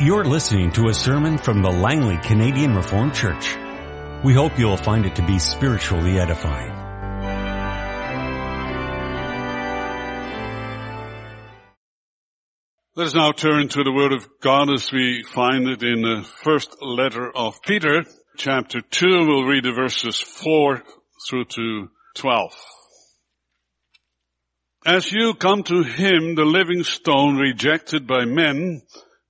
You're listening to a sermon from the Langley Canadian Reformed Church. We hope you'll find it to be spiritually edifying. Let us now turn to the Word of God as we find it in the first letter of Peter, chapter 2. We'll read the verses 4 through to 12. As you come to Him, the living stone rejected by men,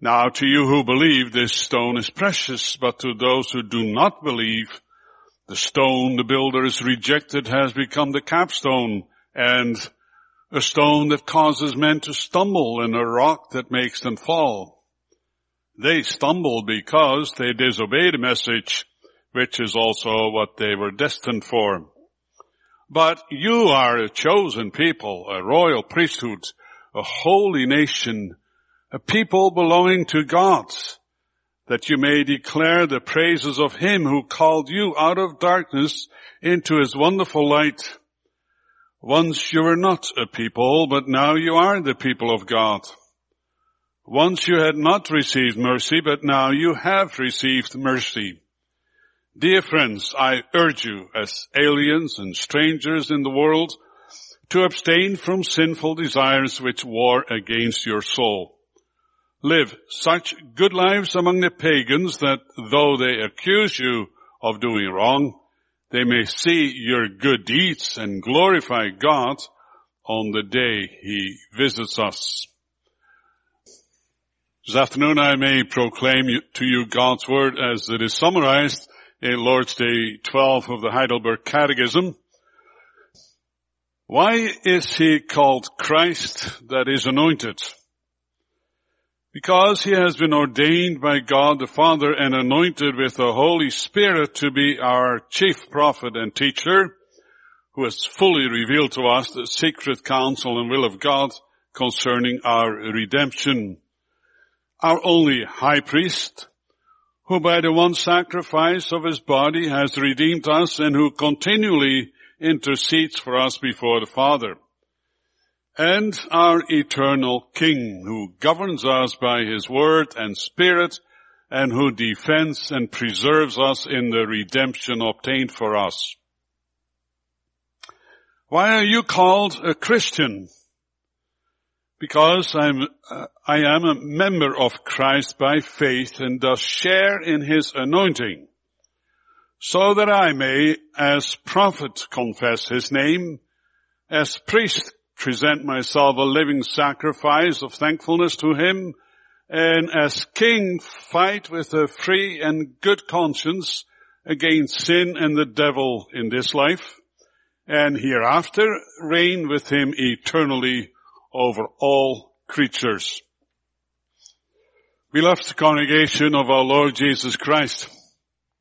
Now to you who believe this stone is precious, but to those who do not believe, the stone the builders rejected has become the capstone and a stone that causes men to stumble and a rock that makes them fall. They stumbled because they disobeyed a message, which is also what they were destined for. But you are a chosen people, a royal priesthood, a holy nation, a people belonging to God, that you may declare the praises of him who called you out of darkness into his wonderful light. Once you were not a people, but now you are the people of God. Once you had not received mercy, but now you have received mercy. Dear friends, I urge you as aliens and strangers in the world to abstain from sinful desires which war against your soul. Live such good lives among the pagans that though they accuse you of doing wrong, they may see your good deeds and glorify God on the day He visits us. This afternoon I may proclaim to you God's Word as it is summarized in Lord's Day 12 of the Heidelberg Catechism. Why is He called Christ that is anointed? Because he has been ordained by God the Father and anointed with the Holy Spirit to be our chief prophet and teacher, who has fully revealed to us the secret counsel and will of God concerning our redemption. Our only high priest, who by the one sacrifice of his body has redeemed us and who continually intercedes for us before the Father and our eternal King who governs us by his word and spirit and who defends and preserves us in the redemption obtained for us. Why are you called a Christian? Because I'm, uh, I am a member of Christ by faith and thus share in his anointing so that I may as prophet confess his name, as priest present myself a living sacrifice of thankfulness to him, and as king fight with a free and good conscience against sin and the devil in this life, and hereafter reign with him eternally over all creatures. Beloved congregation of our Lord Jesus Christ,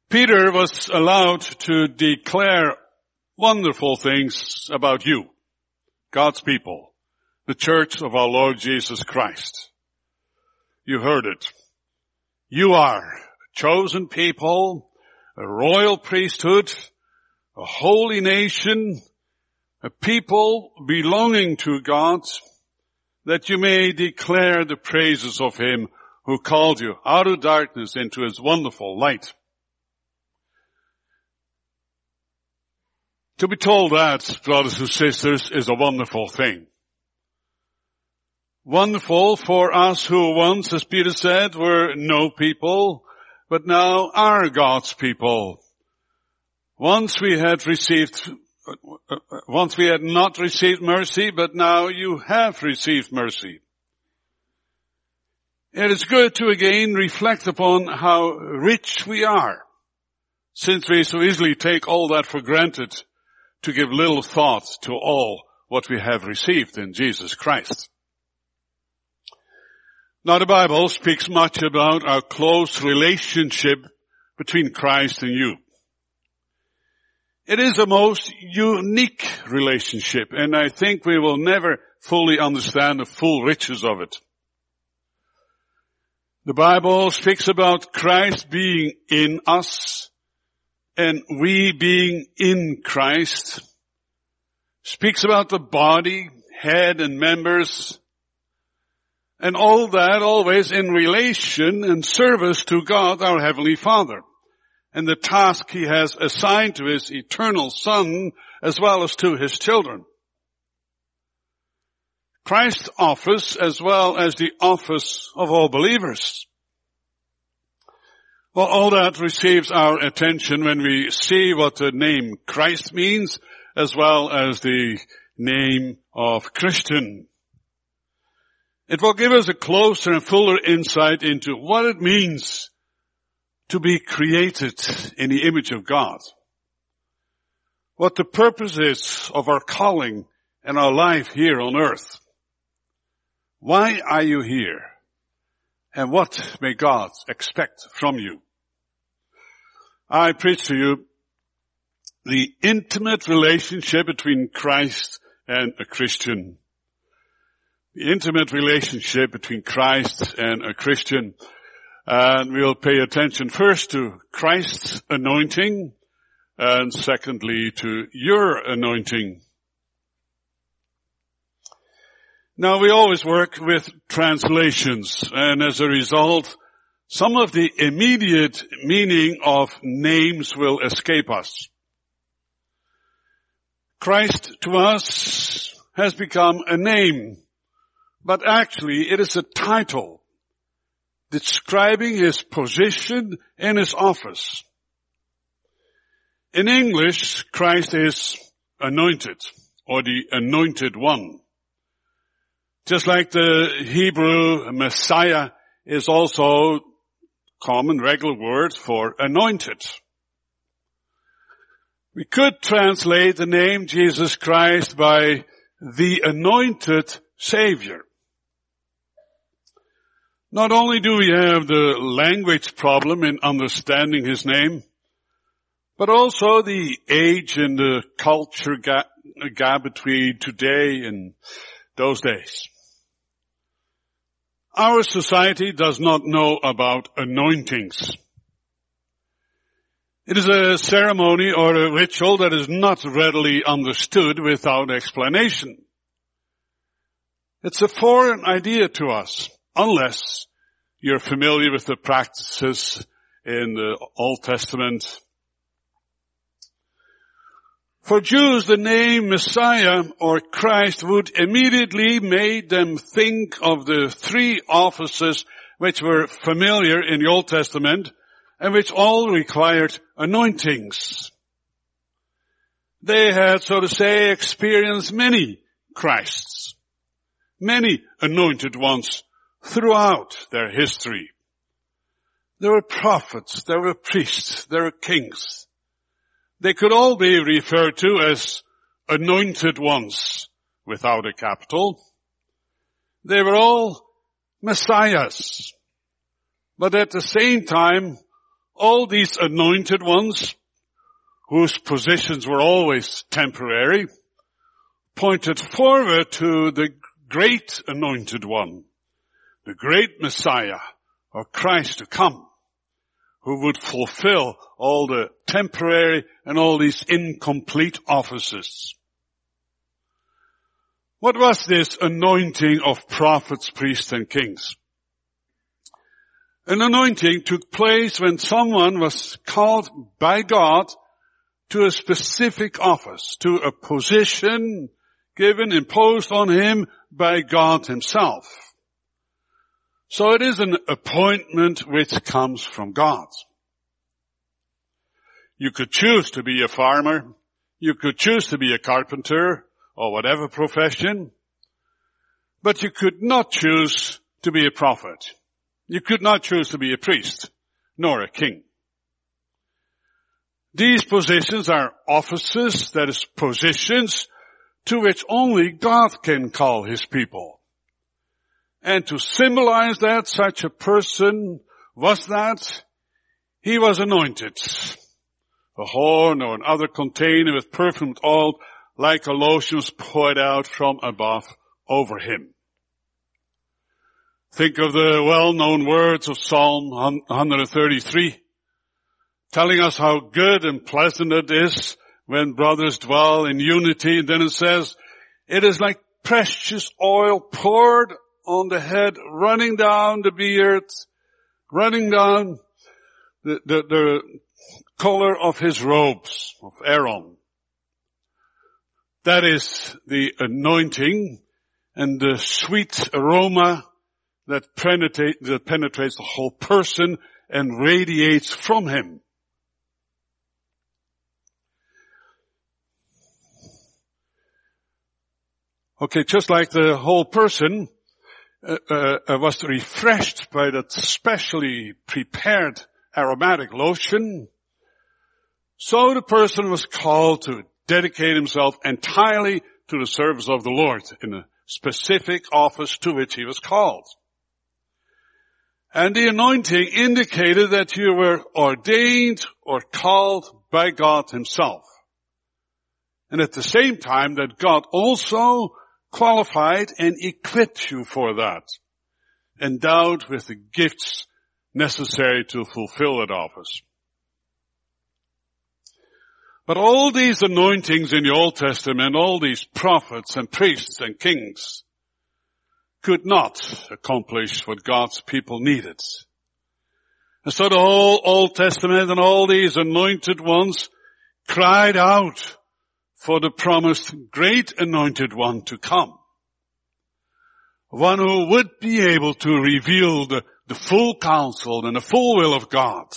Peter was allowed to declare wonderful things about you. God's people, the church of our Lord Jesus Christ. You heard it. You are a chosen people, a royal priesthood, a holy nation, a people belonging to God, that you may declare the praises of Him who called you out of darkness into His wonderful light. To be told that, brothers and sisters, is a wonderful thing. Wonderful for us who once, as Peter said, were no people, but now are God's people. Once we had received, once we had not received mercy, but now you have received mercy. It is good to again reflect upon how rich we are, since we so easily take all that for granted to give little thought to all what we have received in Jesus Christ. Now the Bible speaks much about our close relationship between Christ and you. It is a most unique relationship and I think we will never fully understand the full riches of it. The Bible speaks about Christ being in us and we being in Christ. Speaks about the body, head and members and all that always in relation and service to God our Heavenly Father and the task He has assigned to His eternal Son as well as to His children. Christ's office as well as the office of all believers. Well, all that receives our attention when we see what the name Christ means as well as the name of Christian. It will give us a closer and fuller insight into what it means to be created in the image of God. What the purpose is of our calling and our life here on earth. Why are you here? And what may God expect from you? I preach to you the intimate relationship between Christ and a Christian. The intimate relationship between Christ and a Christian. And we'll pay attention first to Christ's anointing and secondly to your anointing. Now we always work with translations and as a result, some of the immediate meaning of names will escape us. Christ to us has become a name, but actually it is a title describing his position in his office. In English, Christ is anointed or the anointed one. Just like the Hebrew Messiah is also common regular word for anointed. We could translate the name Jesus Christ by the anointed Savior. Not only do we have the language problem in understanding His name, but also the age and the culture gap, gap between today and those days. Our society does not know about anointings. It is a ceremony or a ritual that is not readily understood without explanation. It's a foreign idea to us, unless you're familiar with the practices in the Old Testament for Jews, the name Messiah or Christ would immediately make them think of the three offices which were familiar in the Old Testament and which all required anointings. They had, so to say, experienced many Christs, many anointed ones throughout their history. There were prophets, there were priests, there were kings, they could all be referred to as anointed ones without a capital. They were all messiahs. But at the same time, all these anointed ones, whose positions were always temporary, pointed forward to the great anointed one, the great Messiah, or Christ to come who would fulfill all the temporary and all these incomplete offices. What was this anointing of prophets, priests and kings? An anointing took place when someone was called by God to a specific office, to a position given, imposed on him by God himself. So it is an appointment which comes from God. You could choose to be a farmer. You could choose to be a carpenter or whatever profession. But you could not choose to be a prophet. You could not choose to be a priest nor a king. These positions are offices, that is positions to which only God can call his people. And to symbolize that such a person was that he was anointed. A horn or another container with perfumed oil like a lotion was poured out from above over him. Think of the well-known words of Psalm 133, telling us how good and pleasant it is when brothers dwell in unity. And then it says, it is like precious oil poured on the head, running down the beard, running down the, the, the color of his robes of Aaron. That is the anointing and the sweet aroma that, penetrate, that penetrates the whole person and radiates from him. Okay, just like the whole person uh, uh, was refreshed by that specially prepared aromatic lotion, so the person was called to dedicate himself entirely to the service of the Lord in a specific office to which he was called. And the anointing indicated that you were ordained or called by God himself. And at the same time that God also qualified and equipped you for that, endowed with the gifts necessary to fulfill that office. But all these anointings in the Old Testament, all these prophets and priests and kings, could not accomplish what God's people needed. And so the whole Old Testament and all these anointed ones cried out for the promised great anointed one to come. One who would be able to reveal the, the full counsel and the full will of God.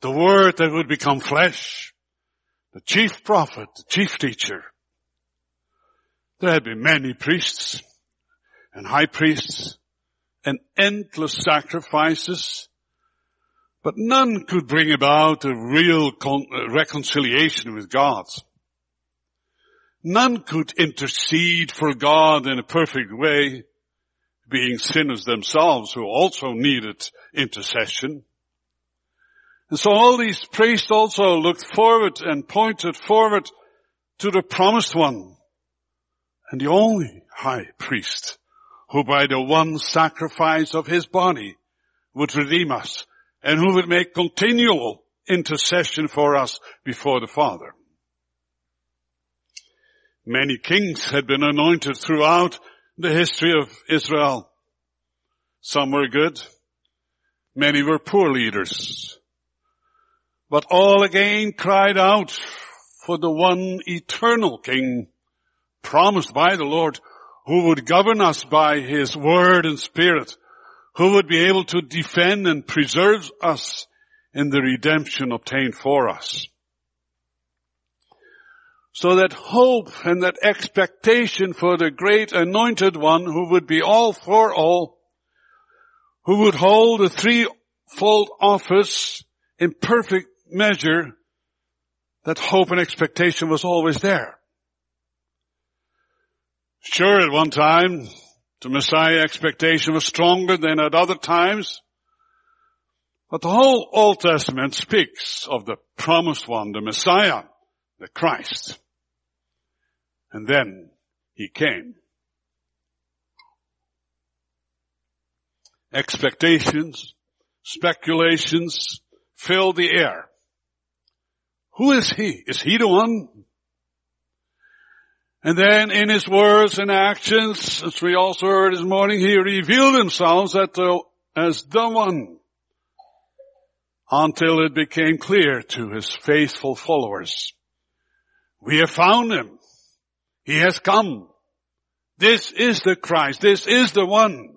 The word that would become flesh. The chief prophet, the chief teacher. There had been many priests and high priests and endless sacrifices, but none could bring about a real con- uh, reconciliation with God. None could intercede for God in a perfect way, being sinners themselves who also needed intercession. And so all these priests also looked forward and pointed forward to the promised one and the only high priest who by the one sacrifice of his body would redeem us and who would make continual intercession for us before the Father. Many kings had been anointed throughout the history of Israel. Some were good. Many were poor leaders. But all again cried out for the one eternal king promised by the Lord who would govern us by his word and spirit, who would be able to defend and preserve us in the redemption obtained for us. So that hope and that expectation for the great anointed one who would be all for all, who would hold the threefold office in perfect measure, that hope and expectation was always there. Sure, at one time, the Messiah expectation was stronger than at other times. But the whole Old Testament speaks of the promised one, the Messiah, the Christ. And then he came. Expectations, speculations fill the air. Who is he? Is he the one? And then in his words and actions, as we also heard this morning, he revealed himself as the one until it became clear to his faithful followers. We have found him. He has come. This is the Christ. This is the one.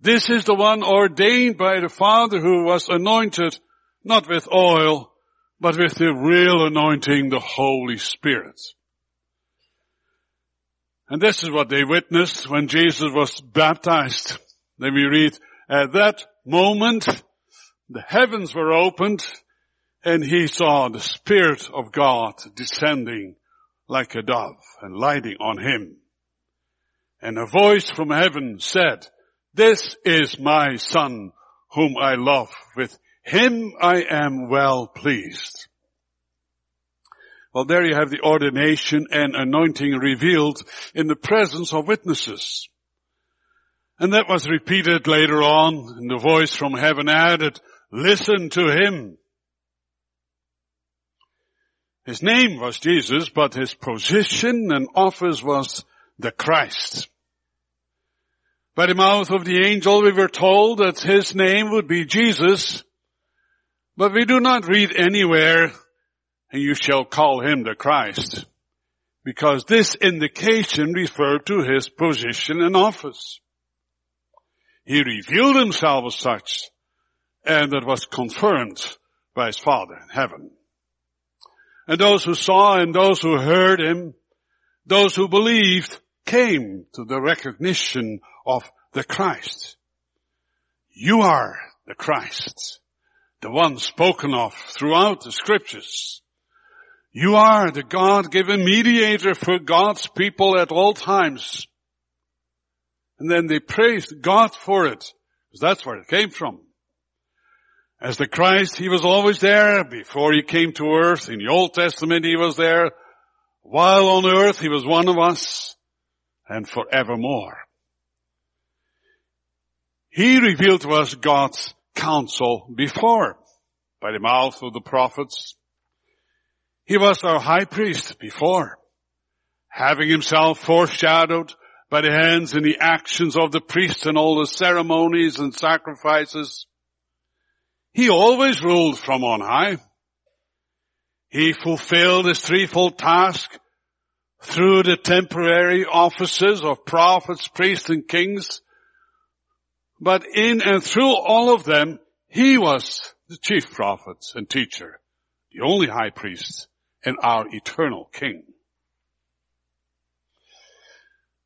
This is the one ordained by the Father who was anointed not with oil, but with the real anointing, the Holy Spirit. And this is what they witnessed when Jesus was baptized. Then we read, at that moment, the heavens were opened and he saw the Spirit of God descending like a dove and lighting on him. And a voice from heaven said, this is my son whom I love. With him I am well pleased. Well, there you have the ordination and anointing revealed in the presence of witnesses. And that was repeated later on, and the voice from heaven added, listen to him. His name was Jesus, but his position and office was the Christ. By the mouth of the angel we were told that his name would be Jesus, but we do not read anywhere, and you shall call him the Christ, because this indication referred to his position and office. He revealed himself as such, and that was confirmed by his Father in heaven. And those who saw and those who heard him, those who believed, came to the recognition of the Christ. You are the Christ, the one spoken of throughout the scriptures. You are the God-given mediator for God's people at all times. And then they praised God for it, because that's where it came from. As the Christ, He was always there before He came to earth. In the Old Testament, He was there. While on earth, He was one of us and forevermore. He revealed to us God's counsel before by the mouth of the prophets. He was our high priest before, having himself foreshadowed by the hands and the actions of the priests and all the ceremonies and sacrifices. He always ruled from on high. He fulfilled his threefold task through the temporary offices of prophets, priests, and kings. But in and through all of them, he was the chief prophet and teacher, the only high priest, and our eternal king.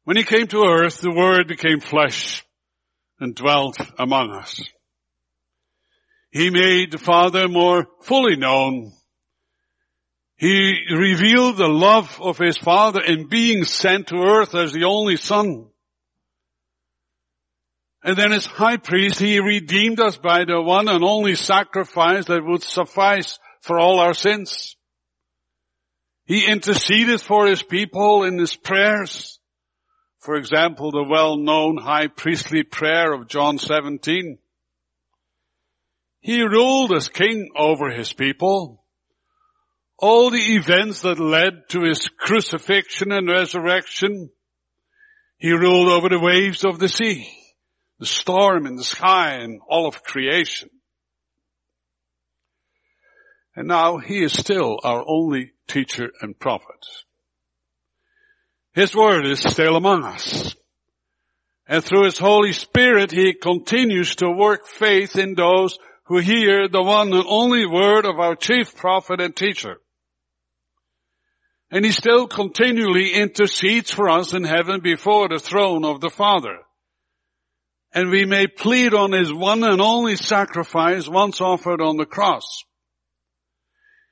When he came to earth, the word became flesh and dwelt among us. He made the Father more fully known he revealed the love of his father in being sent to earth as the only son. And then as high priest, he redeemed us by the one and only sacrifice that would suffice for all our sins. He interceded for his people in his prayers. For example, the well-known high priestly prayer of John 17. He ruled as king over his people all the events that led to his crucifixion and resurrection. He ruled over the waves of the sea, the storm in the sky and all of creation. And now he is still our only teacher and prophet. His word is still among us. And through his Holy Spirit, he continues to work faith in those who hear the one and only word of our chief prophet and teacher. And he still continually intercedes for us in heaven before the throne of the Father. And we may plead on his one and only sacrifice once offered on the cross.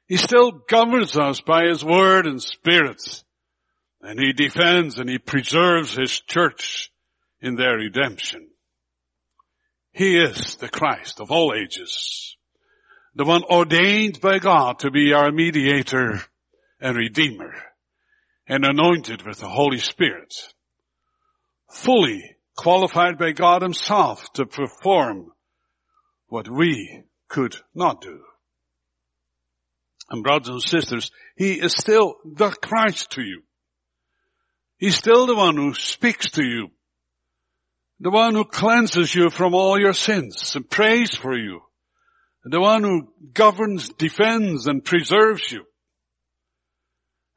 He still governs us by his word and spirits, And he defends and he preserves his church in their redemption. He is the Christ of all ages. The one ordained by God to be our mediator and Redeemer and anointed with the Holy Spirit, fully qualified by God himself to perform what we could not do. And brothers and sisters, He is still the Christ to you. He's still the one who speaks to you. The one who cleanses you from all your sins and prays for you. The one who governs, defends, and preserves you.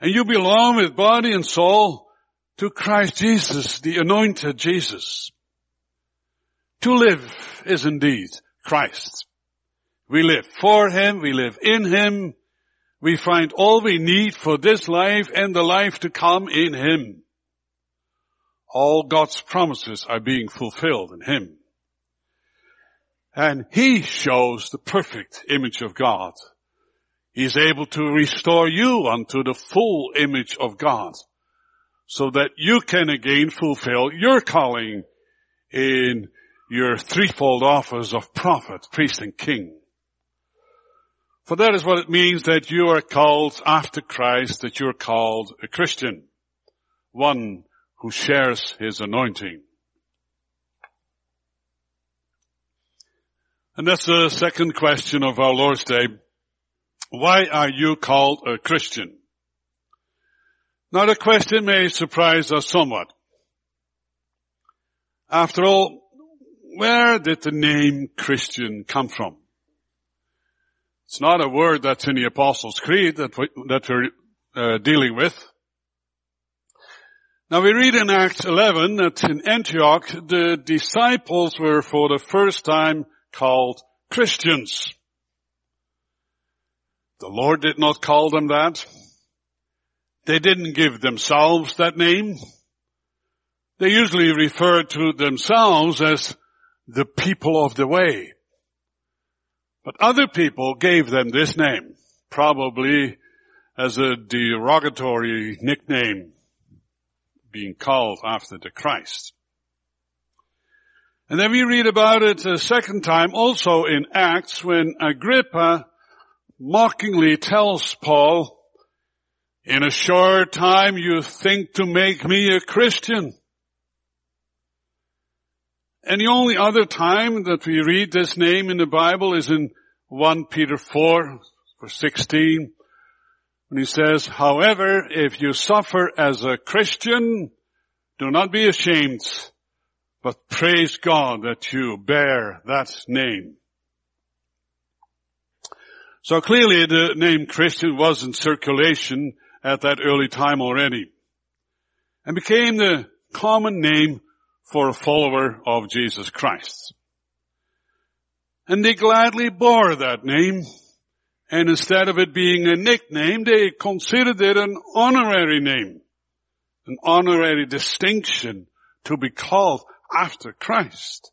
And you belong with body and soul to Christ Jesus, the anointed Jesus. To live is indeed Christ. We live for Him, we live in Him, we find all we need for this life and the life to come in Him. All God's promises are being fulfilled in Him. And He shows the perfect image of God He's able to restore you unto the full image of God. So that you can again fulfill your calling in your threefold office of prophet, priest, and king. For that is what it means that you are called after Christ, that you're called a Christian. One who shares his anointing. And that's the second question of our Lord's Day. Why are you called a Christian? Now the question may surprise us somewhat. After all, where did the name Christian come from? It's not a word that's in the Apostles' Creed that, we, that we're uh, dealing with. Now we read in Acts 11 that in Antioch the disciples were for the first time called Christians. The Lord did not call them that. They didn't give themselves that name. They usually referred to themselves as the people of the way. But other people gave them this name, probably as a derogatory nickname, being called after the Christ. And then we read about it a second time also in Acts when Agrippa mockingly tells Paul, in a short time you think to make me a Christian. And the only other time that we read this name in the Bible is in 1 Peter 4, verse 16, when he says, however, if you suffer as a Christian, do not be ashamed, but praise God that you bear that name. So clearly the name Christian was in circulation at that early time already and became the common name for a follower of Jesus Christ. And they gladly bore that name. And instead of it being a nickname, they considered it an honorary name, an honorary distinction to be called after Christ,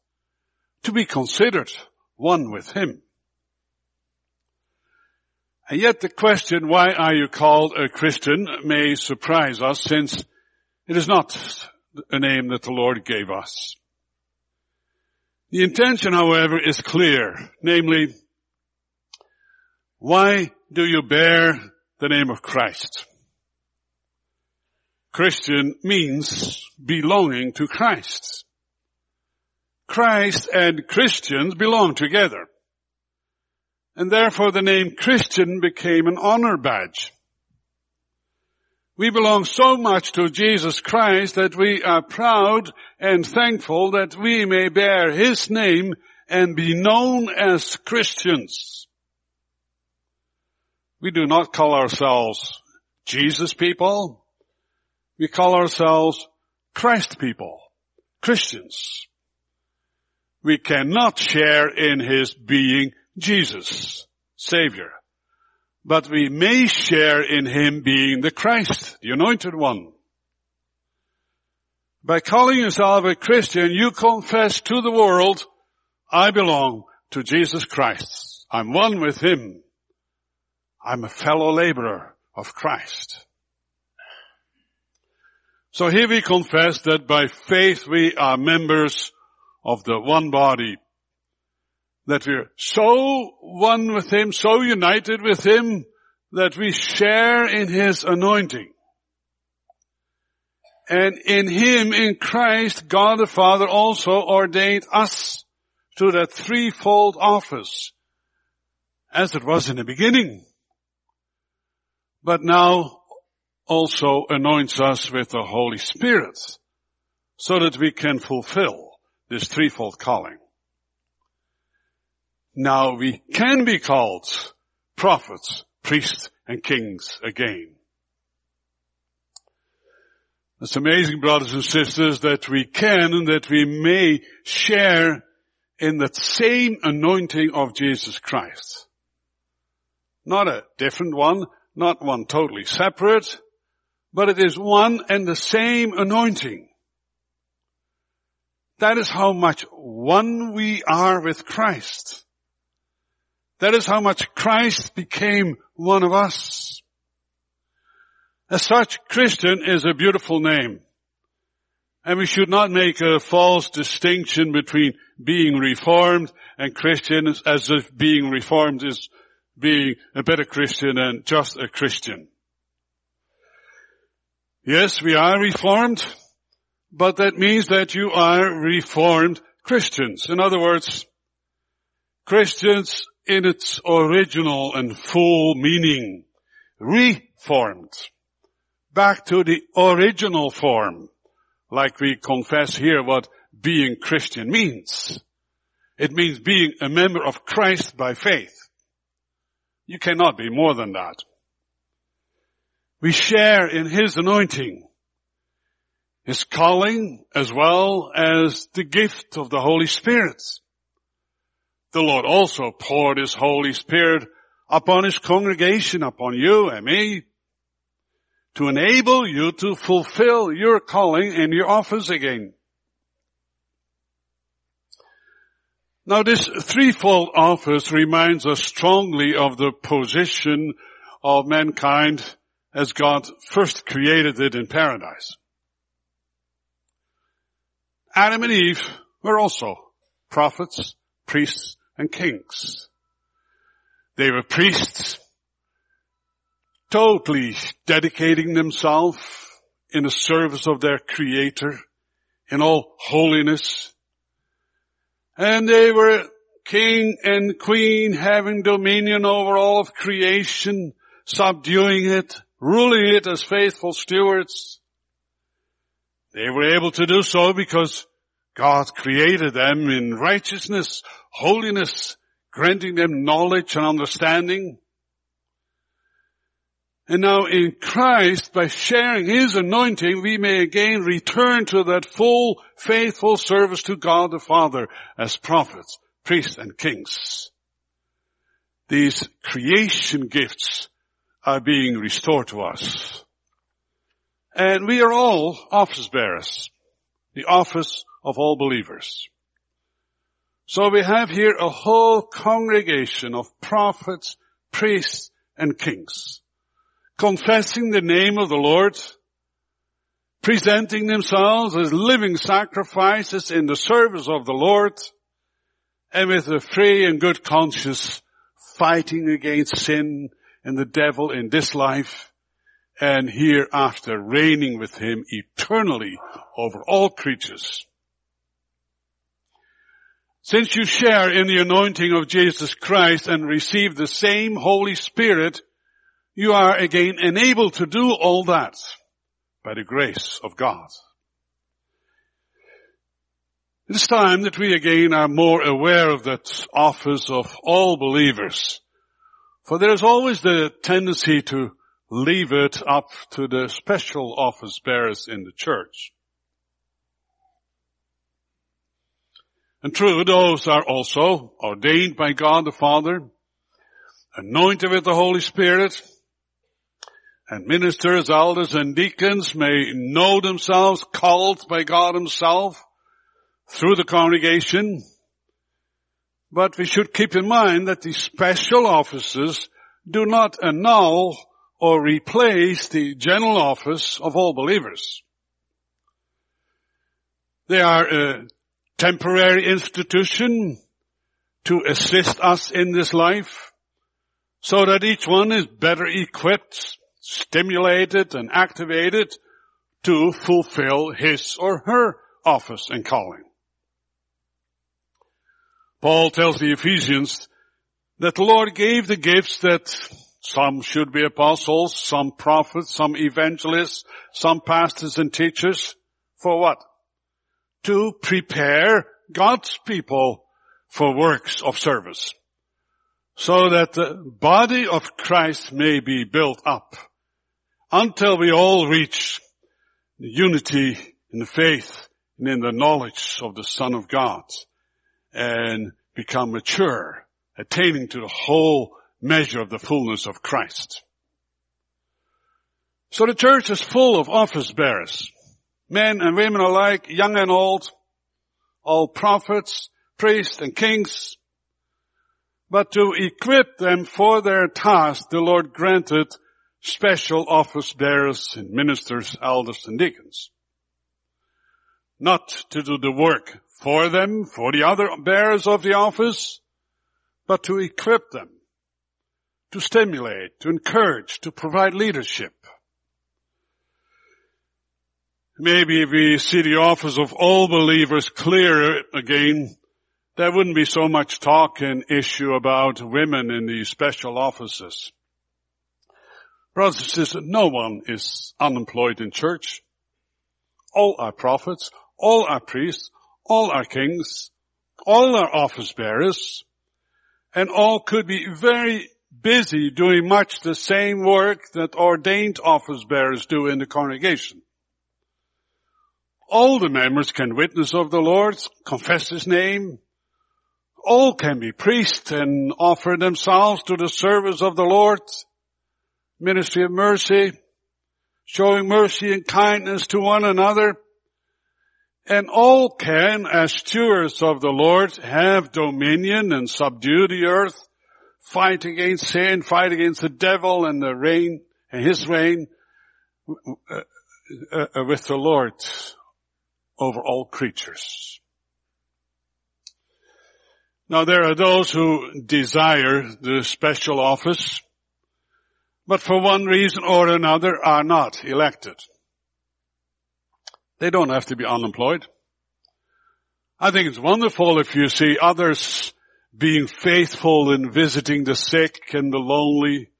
to be considered one with Him. And yet the question, why are you called a Christian, may surprise us since it is not a name that the Lord gave us. The intention, however, is clear, namely, why do you bear the name of Christ? Christian means belonging to Christ. Christ and Christians belong together. And therefore the name Christian became an honor badge. We belong so much to Jesus Christ that we are proud and thankful that we may bear His name and be known as Christians. We do not call ourselves Jesus people. We call ourselves Christ people, Christians. We cannot share in His being Jesus, Savior but we may share in Him being the Christ, the anointed one. By calling yourself a Christian, you confess to the world, I belong to Jesus Christ. I'm one with Him. I'm a fellow laborer of Christ. So here we confess that by faith we are members of the one body, that we're so one with Him, so united with Him, that we share in His anointing. And in Him, in Christ, God the Father also ordained us to that threefold office, as it was in the beginning. But now also anoints us with the Holy Spirit, so that we can fulfill this threefold calling. Now we can be called prophets, priests, and kings again. It's amazing, brothers and sisters, that we can and that we may share in that same anointing of Jesus Christ. Not a different one, not one totally separate, but it is one and the same anointing. That is how much one we are with Christ. That is how much Christ became one of us. As such, Christian is a beautiful name. And we should not make a false distinction between being reformed and Christians as if being reformed is being a better Christian than just a Christian. Yes, we are reformed, but that means that you are reformed Christians. In other words, Christians in its original and full meaning, reformed, back to the original form, like we confess here what being Christian means. It means being a member of Christ by faith. You cannot be more than that. We share in His anointing, His calling, as well as the gift of the Holy Spirit. The Lord also poured His Holy Spirit upon His congregation, upon you and me, to enable you to fulfill your calling and your office again. Now this threefold office reminds us strongly of the position of mankind as God first created it in paradise. Adam and Eve were also prophets, priests, and kings. They were priests, totally dedicating themselves in the service of their creator in all holiness. And they were king and queen having dominion over all of creation, subduing it, ruling it as faithful stewards. They were able to do so because God created them in righteousness, holiness, granting them knowledge and understanding. And now in Christ, by sharing His anointing, we may again return to that full, faithful service to God the Father as prophets, priests, and kings. These creation gifts are being restored to us. And we are all office bearers. The office of all believers. So we have here a whole congregation of prophets, priests, and kings, confessing the name of the Lord, presenting themselves as living sacrifices in the service of the Lord, and with a free and good conscience, fighting against sin and the devil in this life, and hereafter reigning with him eternally over all creatures. Since you share in the anointing of Jesus Christ and receive the same Holy Spirit, you are again enabled to do all that by the grace of God. It is time that we again are more aware of that office of all believers. For there is always the tendency to leave it up to the special office bearers in the church. And true, those are also ordained by God the Father, anointed with the Holy Spirit, and ministers, elders, and deacons may know themselves called by God himself through the congregation. But we should keep in mind that the special offices do not annul or replace the general office of all believers. They are a temporary institution to assist us in this life so that each one is better equipped, stimulated and activated to fulfill his or her office and calling. Paul tells the Ephesians that the Lord gave the gifts that some should be apostles, some prophets, some evangelists, some pastors and teachers. For what? To prepare God's people for works of service so that the body of Christ may be built up until we all reach unity in the faith and in the knowledge of the Son of God and become mature, attaining to the whole measure of the fullness of Christ. So the church is full of office bearers men and women alike, young and old, all prophets, priests and kings. But to equip them for their task, the Lord granted special office bearers and ministers, elders and deacons. Not to do the work for them, for the other bearers of the office, but to equip them, to stimulate, to encourage, to provide leadership. Maybe if we see the office of all believers clear again, there wouldn't be so much talk and issue about women in these special offices. Brothers and sisters, no one is unemployed in church. All are prophets, all are priests, all are kings, all are office bearers, and all could be very busy doing much the same work that ordained office bearers do in the congregation. All the members can witness of the Lord, confess His name. All can be priests and offer themselves to the service of the Lord. Ministry of mercy, showing mercy and kindness to one another. And all can, as stewards of the Lord, have dominion and subdue the earth, fight against sin, fight against the devil and the reign, and his reign uh, uh, uh, with the Lord over all creatures. Now there are those who desire the special office, but for one reason or another are not elected. They don't have to be unemployed. I think it's wonderful if you see others being faithful in visiting the sick and the lonely,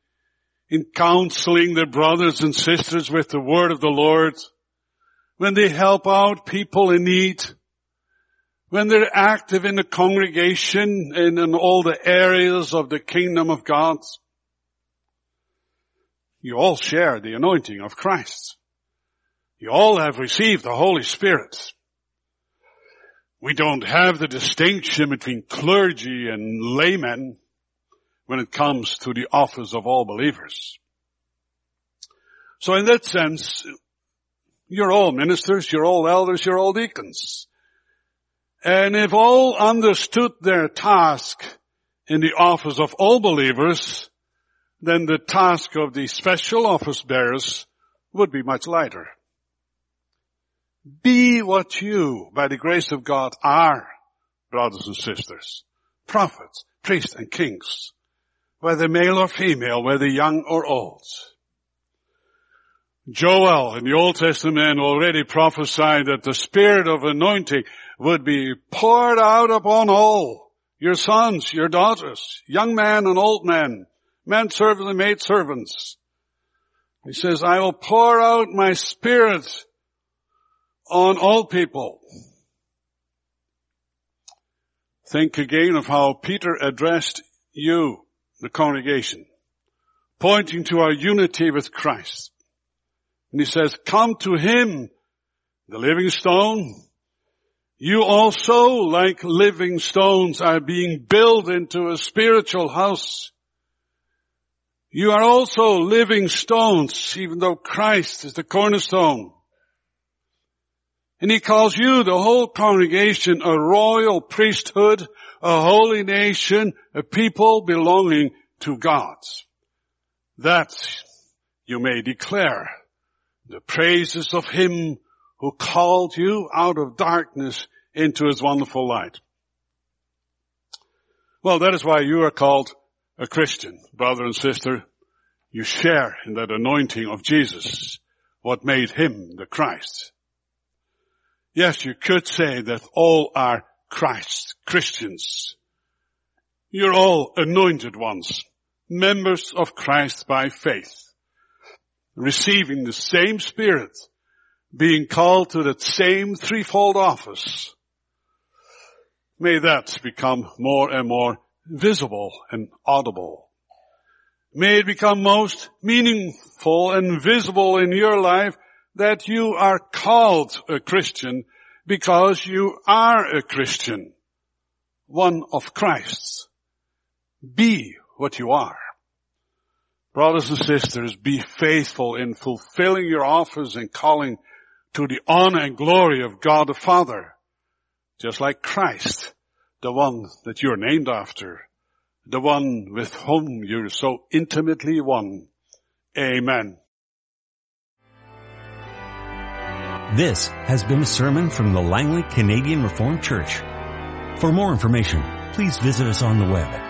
in counseling their brothers and sisters with the word of the Lord, when they help out people in need, when they're active in the congregation and in all the areas of the kingdom of God. You all share the anointing of Christ. You all have received the Holy Spirit. We don't have the distinction between clergy and laymen when it comes to the office of all believers. So in that sense, you're all ministers, you're all elders, you're all deacons. And if all understood their task in the office of all believers, then the task of the special office bearers would be much lighter. Be what you, by the grace of God, are, brothers and sisters. Prophets, priests and kings. Whether male or female, whether young or old. Joel in the Old Testament already prophesied that the spirit of anointing would be poured out upon all. Your sons, your daughters, young men and old men, men servants and maid servants. He says, I will pour out my spirit on all people. Think again of how Peter addressed you, the congregation, pointing to our unity with Christ. And he says, come to him, the living stone. You also, like living stones, are being built into a spiritual house. You are also living stones, even though Christ is the cornerstone. And he calls you, the whole congregation, a royal priesthood, a holy nation, a people belonging to God. That you may declare the praises of him who called you out of darkness into his wonderful light. Well, that is why you are called a Christian, brother and sister. You share in that anointing of Jesus, what made him the Christ. Yes, you could say that all are Christ, Christians. You're all anointed ones, members of Christ by faith, receiving the same Spirit, being called to that same threefold office. May that become more and more visible and audible. May it become most meaningful and visible in your life that you are called a Christian because you are a Christian, one of Christ's. Be what you are. Brothers and sisters, be faithful in fulfilling your office and calling to the honor and glory of God the Father, just like Christ, the one that you're named after, the one with whom you're so intimately one Amen. This has been a sermon from the Langley Canadian Reformed Church. For more information, please visit us on the web